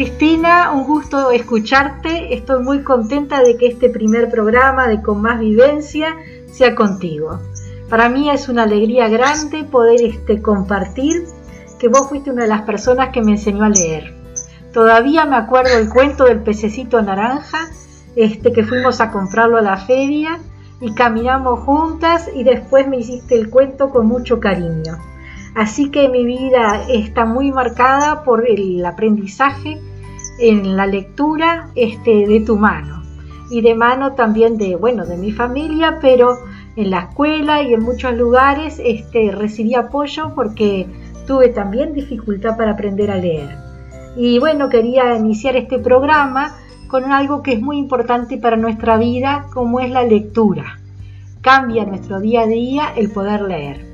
Cristina, un gusto escucharte. Estoy muy contenta de que este primer programa de Con Más Vivencia sea contigo. Para mí es una alegría grande poder este, compartir que vos fuiste una de las personas que me enseñó a leer. Todavía me acuerdo el cuento del pececito naranja, este, que fuimos a comprarlo a la feria y caminamos juntas y después me hiciste el cuento con mucho cariño. Así que mi vida está muy marcada por el aprendizaje en la lectura este, de tu mano y de mano también de, bueno, de mi familia, pero en la escuela y en muchos lugares este, recibí apoyo porque tuve también dificultad para aprender a leer. Y bueno, quería iniciar este programa con algo que es muy importante para nuestra vida, como es la lectura. Cambia nuestro día a día el poder leer.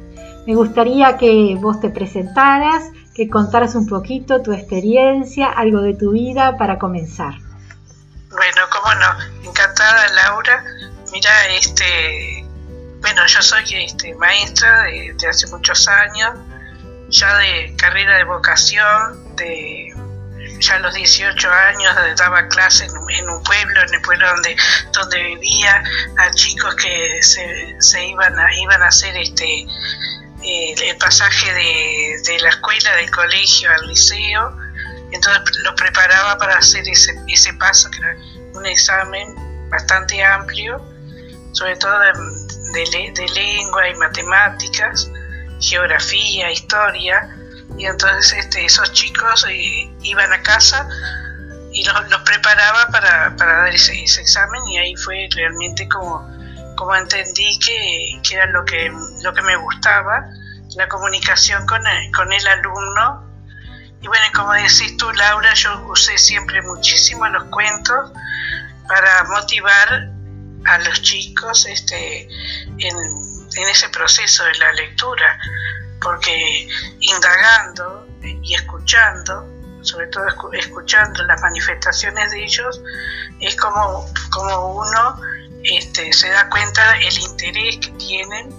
Me gustaría que vos te presentaras, que contaras un poquito tu experiencia, algo de tu vida para comenzar. Bueno, cómo no, encantada Laura. Mira, este, bueno, yo soy este, maestra de, hace muchos años, ya de carrera de vocación, de ya a los 18 años daba clases en, un pueblo, en el pueblo donde, donde vivía, a chicos que se, se iban a, iban a hacer este el pasaje de, de, la escuela, del colegio al liceo, entonces los preparaba para hacer ese, ese paso, que era un examen bastante amplio, sobre todo de, de, lengua y matemáticas, geografía, historia, y entonces este, esos chicos eh, iban a casa y los, los preparaba para, para dar ese, ese, examen y ahí fue realmente como como entendí que, que, era lo que, lo que me gustaba, la comunicación con el, con el alumno. Y bueno, como decís tú, Laura, yo usé siempre muchísimo los cuentos para motivar a los chicos este, en, en ese proceso de la lectura, porque indagando y escuchando, sobre todo escuchando las manifestaciones de ellos, es como, como uno este, se da cuenta el interés que tienen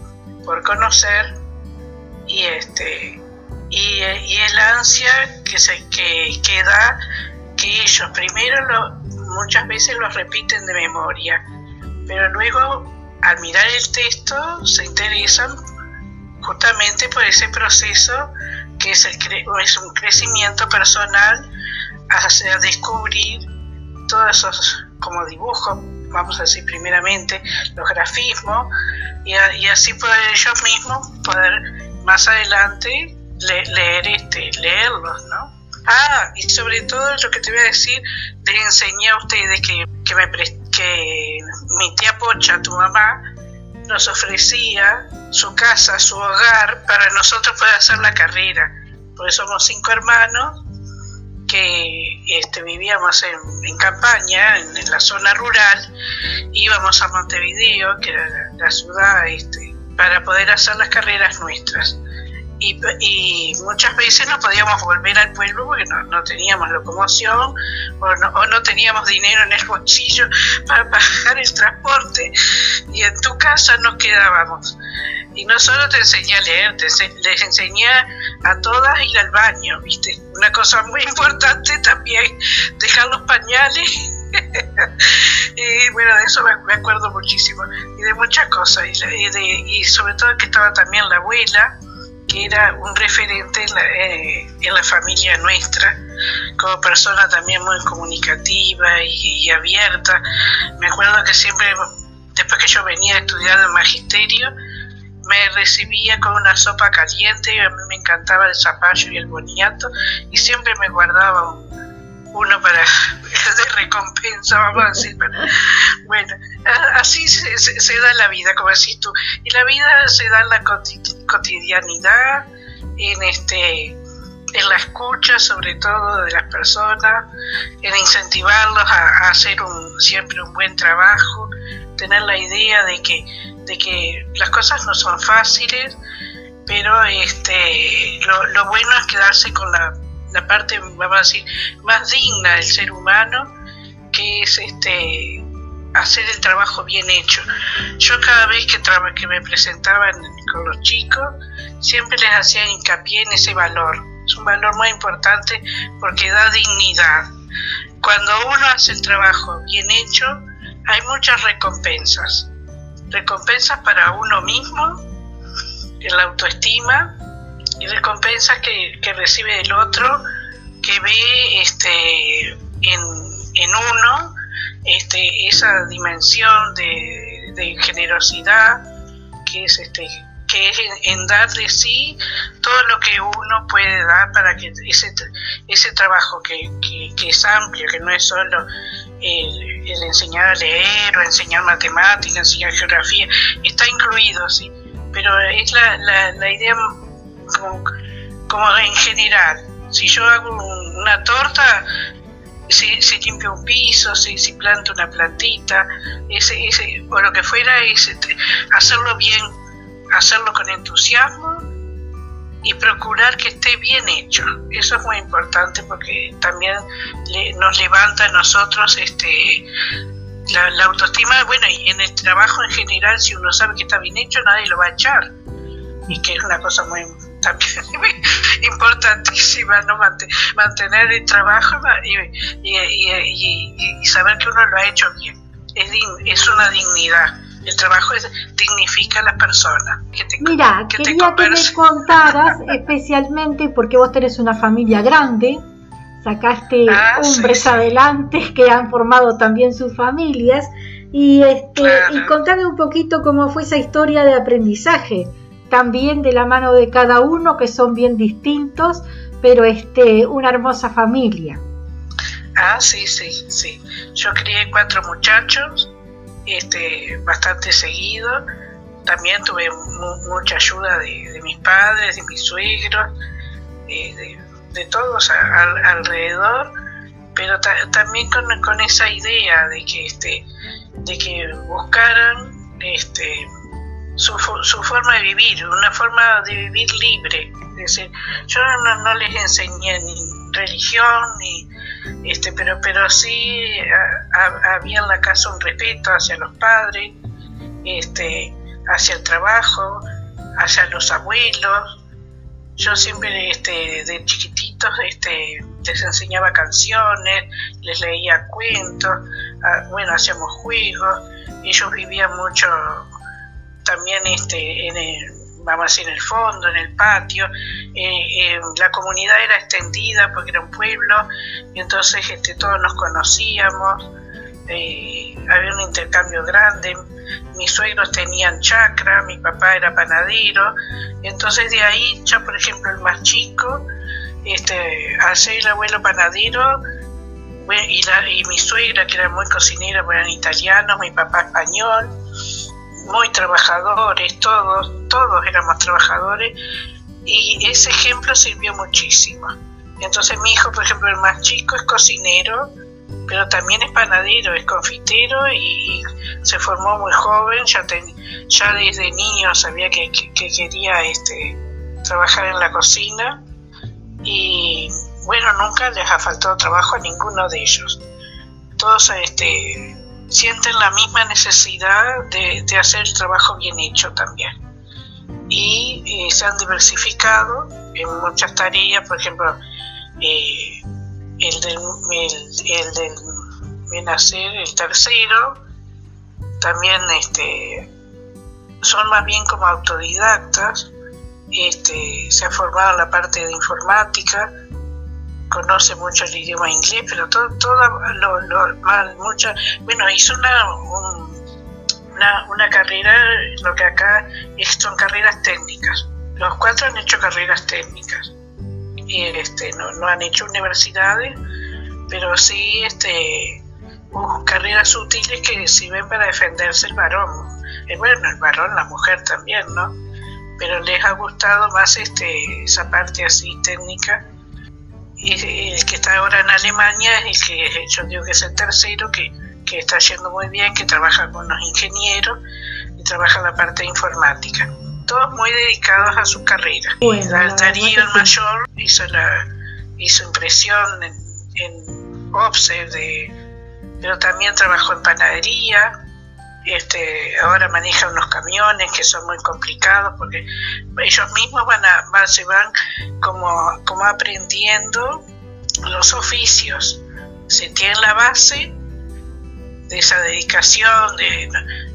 por conocer y este y, el ansia que se que, que da que ellos primero lo, muchas veces lo repiten de memoria pero luego al mirar el texto se interesan justamente por ese proceso que es, el, es un crecimiento personal hacia descubrir todos esos como dibujos vamos a decir primeramente, los grafismos y, así poder ellos mismos poder más adelante leer este, leerlos, ¿no? Ah, y sobre todo lo que te voy a decir, les enseñé a ustedes que, que, me, que mi tía Pocha, tu mamá, nos ofrecía su casa, su hogar, para nosotros poder hacer la carrera. Porque somos cinco hermanos que este, vivíamos en, campaña, en, la zona rural, íbamos a Montevideo, que era la, ciudad, este, para poder hacer las carreras nuestras. Y, muchas veces no podíamos volver al pueblo porque no, teníamos locomoción o no, o no, teníamos dinero en el bolsillo para pagar el transporte y en tu casa nos quedábamos. Y no solo te enseñé a leer, les enseñé a todas ir al baño, ¿viste? Una cosa muy importante también, dejar los pañales. y bueno, de eso me acuerdo muchísimo. Y de muchas cosas. Y, de, y sobre todo que estaba también la abuela, que era un referente en la, eh, en la familia nuestra, como persona también muy comunicativa y abierta. Me acuerdo que siempre, después que yo venía a estudiar el magisterio, me recibía con una sopa caliente y a mí me encantaba el zapallo y el boniato y siempre me guardaba uno para de recompensa, vamos a decir. bueno, así se, da la vida, como decís tú. Y la vida se da en la cotidianidad, en este en la escucha sobre todo de las personas, en incentivarlos a, a hacer un, siempre un buen trabajo, tener la idea de que de que las cosas no son fáciles, pero este, lo, bueno es quedarse con la, parte, vamos a decir, más digna del ser humano, que es este hacer el trabajo bien hecho. Yo cada vez que, que me presentaban con los chicos, siempre les hacía hincapié en ese valor. Es un valor muy importante porque da dignidad cuando uno hace el trabajo bien hecho, hay muchas recompensas. Recompensas para uno mismo, en la autoestima, y recompensas que, recibe el otro, que ve este, en, en uno este, esa dimensión de, de generosidad que es este que es en, dar de sí todo lo que uno puede dar para que ese, ese trabajo que, que, es amplio, que no es solo el, enseñar a leer o enseñar matemáticas, enseñar geografía, está incluido, sí, pero es la, la, la idea como, como, en general. Si yo hago una torta, si, si limpio un piso, si, si planto una plantita, ese, ese, o lo que fuera, es este, hacerlo bien hacerlo con entusiasmo y procurar que esté bien hecho. Eso es muy importante porque también nos levanta a nosotros este, la, autoestima. Bueno, y en el trabajo en general, si uno sabe que está bien hecho, nadie lo va a echar. Y que es una cosa muy también importantísima, ¿no? mantener el trabajo y, saber que uno lo ha hecho bien. Es una dignidad el trabajo dignifica a las personas. Mira, quería que me contaras especialmente porque vos tenés una familia grande, sacaste ah, hombres adelante que han formado también sus familias y este y contame un poquito cómo fue esa historia de aprendizaje, también de la mano de cada uno que son bien distintos, pero este una hermosa familia. Ah, sí, sí, sí. Yo crié cuatro muchachos este, bastante seguido. También tuve mucha ayuda de, mis padres, de mis suegros, de, todos alrededor, pero también con, esa idea de que, este, de que buscaran este, su, su, forma de vivir, una forma de vivir libre. Es decir, yo no, no les enseñé ni religión ni este, pero, pero sí había en la casa un respeto hacia los padres, este, hacia el trabajo, hacia los abuelos. Yo siempre este, de chiquititos este, les enseñaba canciones, les leía cuentos, ah, bueno, hacíamos juegos, ellos vivían mucho también este, en el, vamos a en el fondo, en el patio. Eh, eh, la comunidad era extendida porque era un pueblo entonces este, todos nos conocíamos. Eh, había un intercambio grande. Mis suegros tenían chacra, mi papá era panadero. Entonces de ahí, ya por ejemplo, el más chico, este, al ser el abuelo panadero, y, y mi suegra, que era muy cocinera, eran italianos, mi papá español, muy trabajadores, todos, todos éramos trabajadores y ese ejemplo sirvió muchísimo. Entonces mi hijo, por ejemplo, el más chico es cocinero, pero también es panadero, es confitero y, se formó muy joven, ya, desde niño sabía que, quería este, trabajar en la cocina y bueno, nunca les ha faltado trabajo a ninguno de ellos. Todos este, sienten la misma necesidad de, hacer el trabajo bien hecho también. Y eh, se han diversificado en muchas tareas, por ejemplo, eh, el del, el, del el tercero, también este, son más bien como autodidactas, este, se ha formado en la parte de informática, conoce mucho el idioma inglés, pero todo, todo lo, lo bueno, hizo una, una, una, carrera, lo que acá son carreras técnicas. Los cuatro han hecho carreras técnicas. Y este, no, no han hecho universidades, pero sí este, carreras útiles que sirven para defenderse el varón. Eh, bueno, el varón, la mujer también, ¿no? Pero les ha gustado más este, esa parte así técnica el que está ahora en Alemania el que yo digo que es el tercero, que, está yendo muy bien, que trabaja con los ingenieros y trabaja en la parte informática. Todos muy dedicados a su carrera. Darío el mayor hizo, la, hizo impresión en, en de, pero también trabajó en panadería, este, ahora maneja unos camiones que son muy complicados porque ellos mismos van a, se van como, aprendiendo los oficios. se tiene la base de esa dedicación, de,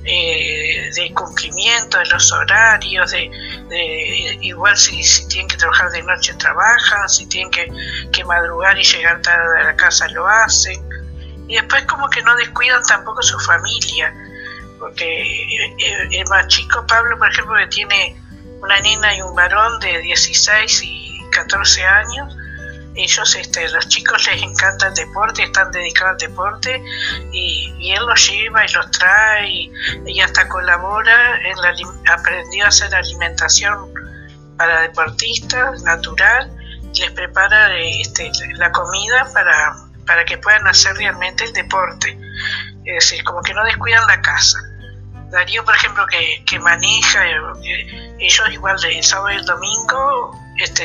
eh, cumplimiento de los horarios, de, igual si, tienen que trabajar de noche trabajan, si tienen que, madrugar y llegar tarde a la casa lo hacen. Y después como que no descuidan tampoco su familia, porque el más chico Pablo, por ejemplo, que tiene una niña y un varón de 16 y 14 años, ellos, este, los chicos les encanta el deporte, están dedicados al deporte y, él los lleva y los trae y, hasta colabora, en la, aprendió a hacer alimentación para deportistas natural, les prepara este, la comida para, para que puedan hacer realmente el deporte, es decir, como que no descuidan la casa. Darío, por ejemplo, que, que maneja, eh, ellos igual el sábado y el domingo este,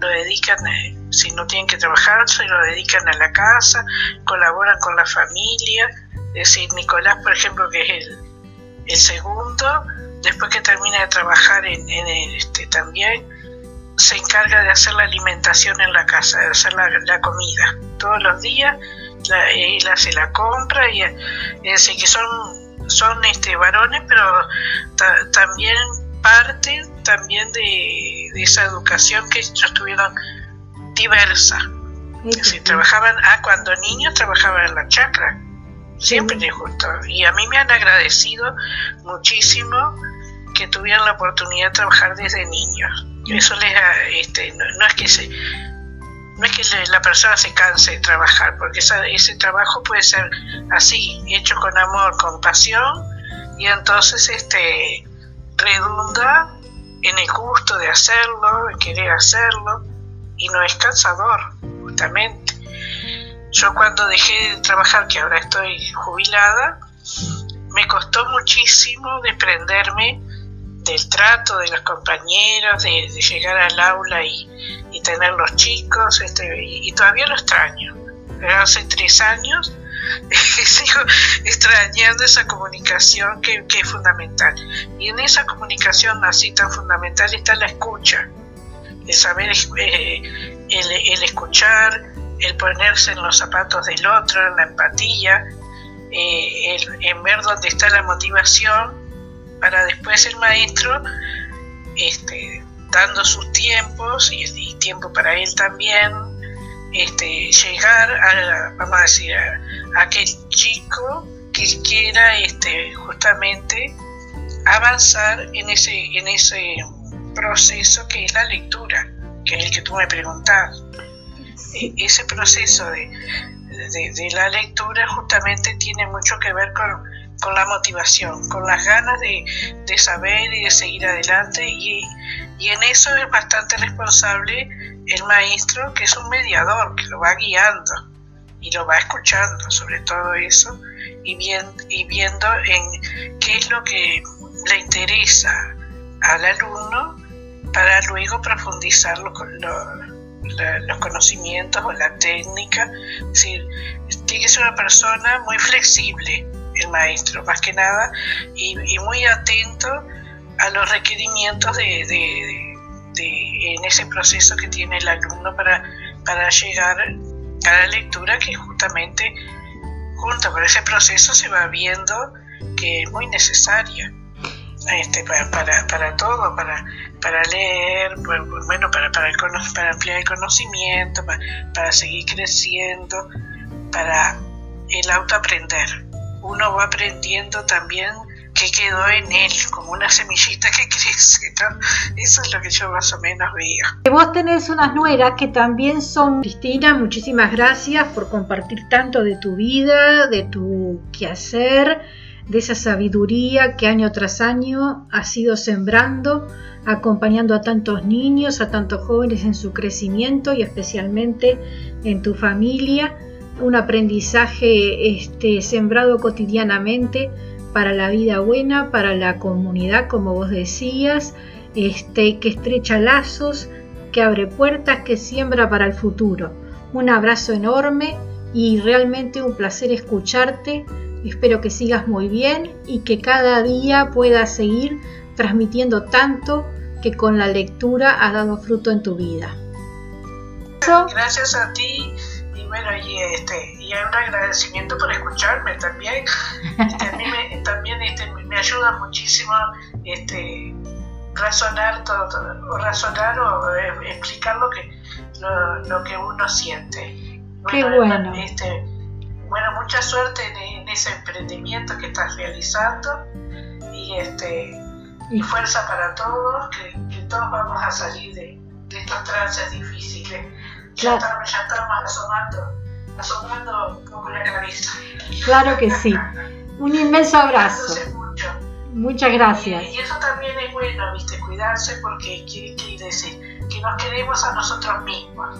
lo, dedican, eh, si no tienen que trabajar, se lo dedican a la casa, colaboran con la familia. Es decir, Nicolás, por ejemplo, que es el, segundo, después que termina de trabajar en, este, también, se encarga de hacer la alimentación en la casa, de hacer la, comida. Todos los días él hace la compra y es decir, que son, son este, varones, pero también parte también de, esa educación que ellos tuvieron diversa. Si trabajaban, ah, cuando niños trabajaban en la chacra, siempre les gustó. Y a mí me han agradecido muchísimo que tuvieran la oportunidad de trabajar desde niños. Eso les, este, no, es que se, no es que la persona se canse de trabajar, porque ese trabajo puede ser así, hecho con amor, con pasión, y entonces este redunda en el gusto de hacerlo, en querer hacerlo, y no es cansador, justamente. Yo cuando dejé de trabajar, que ahora estoy jubilada, me costó muchísimo desprenderme del trato de los compañeros, de, llegar al aula y, tener los chicos, este, y, y, todavía lo extraño. Pero hace tres años sigo extrañando esa comunicación que, es fundamental. Y en esa comunicación así tan fundamental está la escucha, el saber, eh, el, escuchar, el ponerse en los zapatos del otro, en la empatía, eh, el, en ver dónde está la motivación, para después el maestro, este, dando sus tiempos y, tiempo para él también, este, llegar a, vamos a decir, a, aquel chico que quiera este, justamente avanzar en ese, en ese proceso que es la lectura, que es el que tú me preguntas. E, ese proceso de, de, la lectura justamente tiene mucho que ver con, con la motivación, con las ganas de, de, saber y de seguir adelante y, y en eso es bastante responsable el maestro que es un mediador, que lo va guiando y lo va escuchando sobre todo eso y, bien, y viendo en qué es lo que le interesa al alumno para luego profundizar los, los conocimientos o la técnica. Es decir, tiene que ser una persona muy flexible, el maestro, más que nada, y, muy atento a los requerimientos de, de, en ese proceso que tiene el alumno para, para llegar cada lectura que justamente junto con ese proceso se va viendo que es muy necesaria este, para, para, para todo, para, para leer, bueno, para, para, el, para ampliar el conocimiento, para, para seguir creciendo, para el autoaprender. Uno va aprendiendo también que quedó en él, como una semillita que crece, Eso es lo que yo más o menos veo. Vos tenés unas nueras que también son, Cristina, muchísimas gracias por compartir tanto de tu vida, de tu quehacer, de esa sabiduría que año tras año has ido sembrando, acompañando a tantos niños, a tantos jóvenes en su crecimiento y especialmente en tu familia, un aprendizaje este, sembrado cotidianamente para la vida buena, para la comunidad, como vos decías, este, que estrecha lazos, que abre puertas, que siembra para el futuro. Un abrazo enorme y realmente un placer escucharte. Espero que sigas muy bien y que cada día puedas seguir transmitiendo tanto que con la lectura ha dado fruto en tu vida. Gracias a ti bueno, y este y un agradecimiento por escucharme también. Este, a mí me, también este, me ayuda muchísimo este, razonar todo, o razonar o eh, explicar lo que lo, que uno siente. Qué bueno. Este, bueno, mucha suerte en, ese emprendimiento que estás realizando y este y fuerza para todos, que, todos vamos a salir de, estos trances difíciles. Estamos, ya estamos asomando, asomando poco la cabeza. Claro que sí. Un inmenso abrazo. Muchas gracias. Y, eso también es bueno, ¿viste? Cuidarse porque quiere decir que nos queremos a nosotros mismos.